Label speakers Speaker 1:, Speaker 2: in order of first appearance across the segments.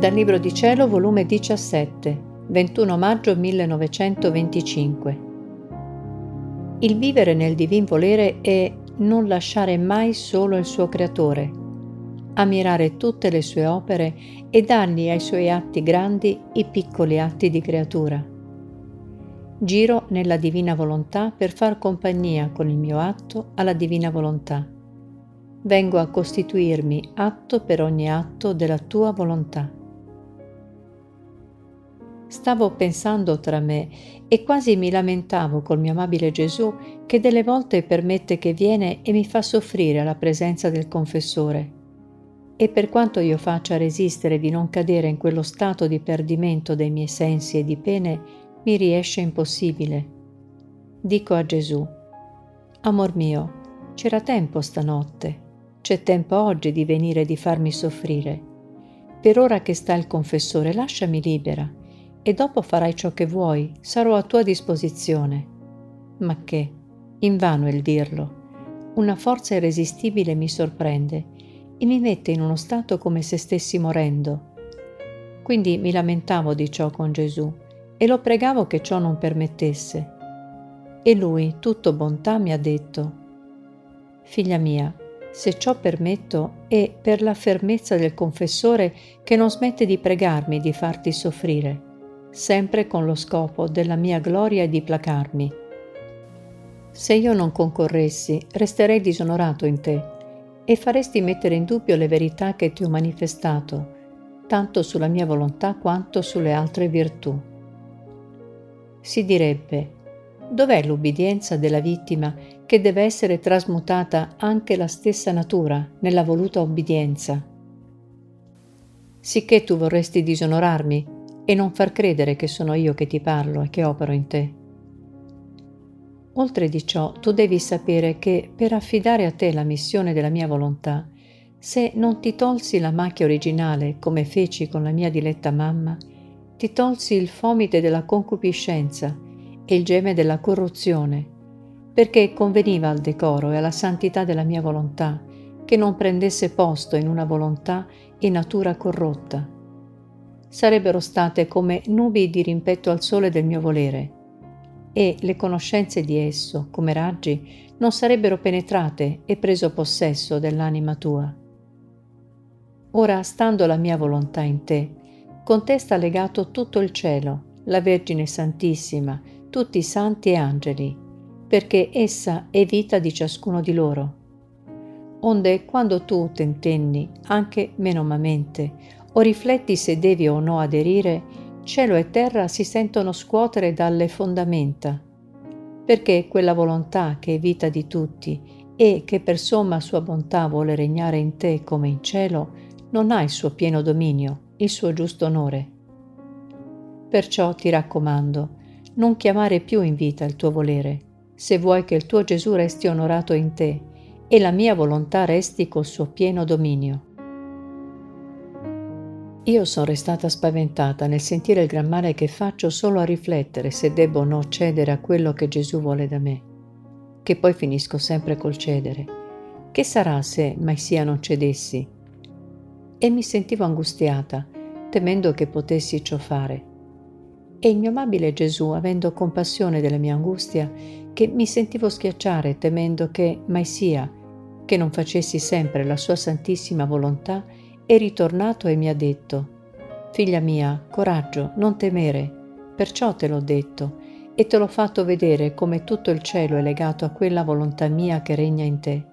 Speaker 1: Dal Libro di Cielo, volume 17, 21 maggio 1925. Il vivere nel divin volere è non lasciare mai solo il suo creatore, ammirare tutte le sue opere e dargli ai suoi atti grandi i piccoli atti di creatura. Giro nella divina volontà per far compagnia con il mio atto alla divina volontà. Vengo a costituirmi atto per ogni atto della tua volontà. Stavo pensando tra me e quasi mi lamentavo col mio amabile Gesù che delle volte permette che viene e mi fa soffrire alla presenza del confessore. E per quanto io faccia resistere di non cadere in quello stato di perdimento dei miei sensi e di pene, mi riesce impossibile. Dico a Gesù, Amor mio, c'era tempo stanotte, c'è tempo oggi di venire e di farmi soffrire. Per ora che sta il confessore, lasciami libera e dopo farai ciò che vuoi, sarò a tua disposizione. Ma che, invano il dirlo, una forza irresistibile mi sorprende e mi mette in uno stato come se stessi morendo. Quindi mi lamentavo di ciò con Gesù e lo pregavo che ciò non permettesse. E lui, tutto bontà, mi ha detto, Figlia mia, se ciò permetto è per la fermezza del confessore che non smette di pregarmi di farti soffrire sempre con lo scopo della mia gloria e di placarmi. Se io non concorressi, resterei disonorato in te e faresti mettere in dubbio le verità che ti ho manifestato, tanto sulla mia volontà quanto sulle altre virtù. Si direbbe, dov'è l'ubbidienza della vittima che deve essere trasmutata anche la stessa natura nella voluta obbedienza? Sicché tu vorresti disonorarmi, e non far credere che sono io che ti parlo e che opero in te. Oltre di ciò, tu devi sapere che per affidare a te la missione della mia volontà, se non ti tolsi la macchia originale come feci con la mia diletta mamma, ti tolsi il fomite della concupiscenza e il geme della corruzione, perché conveniva al decoro e alla santità della mia volontà che non prendesse posto in una volontà e natura corrotta sarebbero state come nubi di rimpetto al sole del mio volere, e le conoscenze di esso, come raggi, non sarebbero penetrate e preso possesso dell'anima tua. Ora, stando la mia volontà in te, con te sta legato tutto il cielo, la Vergine Santissima, tutti i santi e angeli, perché essa è vita di ciascuno di loro. Onde quando tu tentenni, anche menomamente, o rifletti se devi o no aderire, cielo e terra si sentono scuotere dalle fondamenta, perché quella volontà che è vita di tutti e che per somma sua bontà vuole regnare in te come in cielo, non ha il suo pieno dominio, il suo giusto onore. Perciò ti raccomando, non chiamare più in vita il tuo volere, se vuoi che il tuo Gesù resti onorato in te e la mia volontà resti col suo pieno dominio. Io sono restata spaventata nel sentire il gran male che faccio solo a riflettere se debbo o no cedere a quello che Gesù vuole da me, che poi finisco sempre col cedere. Che sarà se mai sia non cedessi? E mi sentivo angustiata, temendo che potessi ciò fare. E il mio amabile Gesù, avendo compassione della mia angustia, che mi sentivo schiacciare, temendo che mai sia, che non facessi sempre la sua santissima volontà, è ritornato e mi ha detto, Figlia mia, coraggio, non temere, perciò te l'ho detto e te l'ho fatto vedere come tutto il cielo è legato a quella volontà mia che regna in te,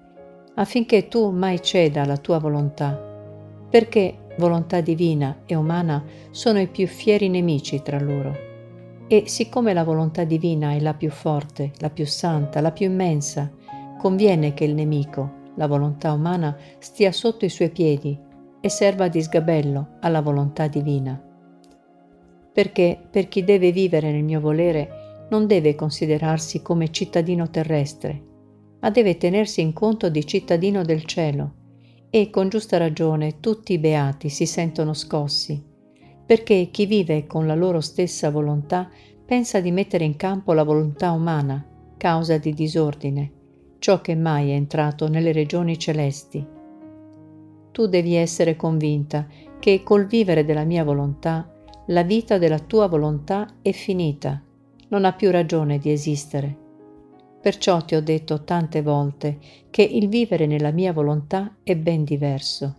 Speaker 1: affinché tu mai ceda alla tua volontà, perché volontà divina e umana sono i più fieri nemici tra loro. E siccome la volontà divina è la più forte, la più santa, la più immensa, conviene che il nemico, la volontà umana, stia sotto i suoi piedi e serva di sgabello alla volontà divina. Perché per chi deve vivere nel mio volere non deve considerarsi come cittadino terrestre, ma deve tenersi in conto di cittadino del cielo e con giusta ragione tutti i beati si sentono scossi, perché chi vive con la loro stessa volontà pensa di mettere in campo la volontà umana, causa di disordine, ciò che mai è entrato nelle regioni celesti tu devi essere convinta che col vivere della mia volontà la vita della tua volontà è finita, non ha più ragione di esistere. Perciò ti ho detto tante volte che il vivere nella mia volontà è ben diverso.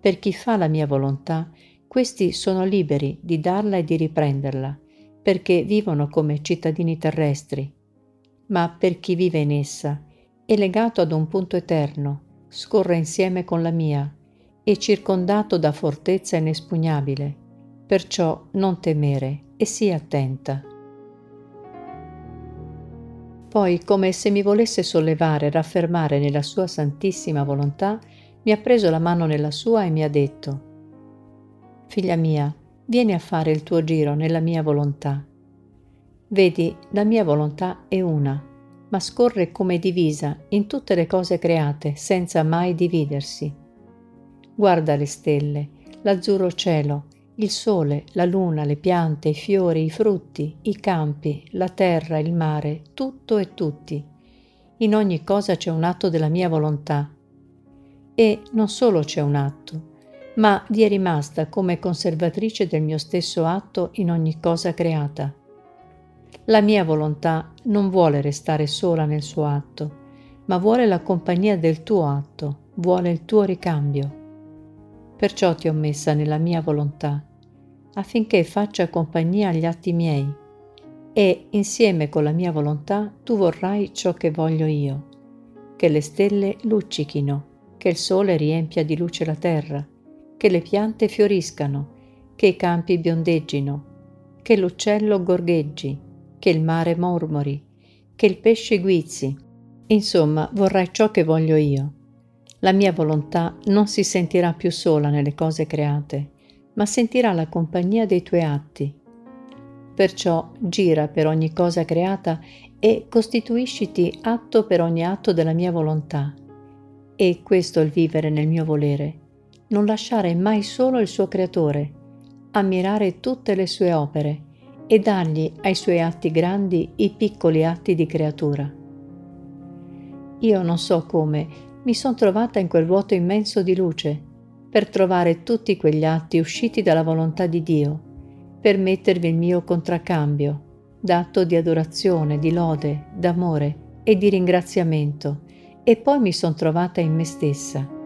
Speaker 1: Per chi fa la mia volontà, questi sono liberi di darla e di riprenderla, perché vivono come cittadini terrestri. Ma per chi vive in essa, è legato ad un punto eterno, scorre insieme con la mia, è circondato da fortezza inespugnabile. Perciò non temere e sii attenta. Poi, come se mi volesse sollevare e raffermare nella sua santissima volontà, mi ha preso la mano nella sua e mi ha detto, Figlia mia, vieni a fare il tuo giro nella mia volontà. Vedi, la mia volontà è una, ma scorre come divisa in tutte le cose create, senza mai dividersi. Guarda le stelle, l'azzurro cielo, il sole, la luna, le piante, i fiori, i frutti, i campi, la terra, il mare, tutto e tutti. In ogni cosa c'è un atto della mia volontà. E non solo c'è un atto, ma vi è rimasta come conservatrice del mio stesso atto in ogni cosa creata. La mia volontà non vuole restare sola nel suo atto, ma vuole la compagnia del tuo atto, vuole il tuo ricambio. Perciò ti ho messa nella mia volontà, affinché faccia compagnia agli atti miei, e insieme con la mia volontà tu vorrai ciò che voglio io, che le stelle luccichino, che il sole riempia di luce la terra, che le piante fioriscano, che i campi biondeggino, che l'uccello gorgheggi, che il mare mormori, che il pesce guizzi. Insomma, vorrai ciò che voglio io la mia volontà non si sentirà più sola nelle cose create, ma sentirà la compagnia dei tuoi atti. Perciò gira per ogni cosa creata e costituisciti atto per ogni atto della mia volontà. E questo è il vivere nel mio volere, non lasciare mai solo il suo creatore, ammirare tutte le sue opere e dargli ai suoi atti grandi i piccoli atti di creatura. Io non so come, mi son trovata in quel vuoto immenso di luce, per trovare tutti quegli atti usciti dalla volontà di Dio, per mettervi il mio contraccambio, d'atto di adorazione, di lode, d'amore e di ringraziamento, e poi mi son trovata in me stessa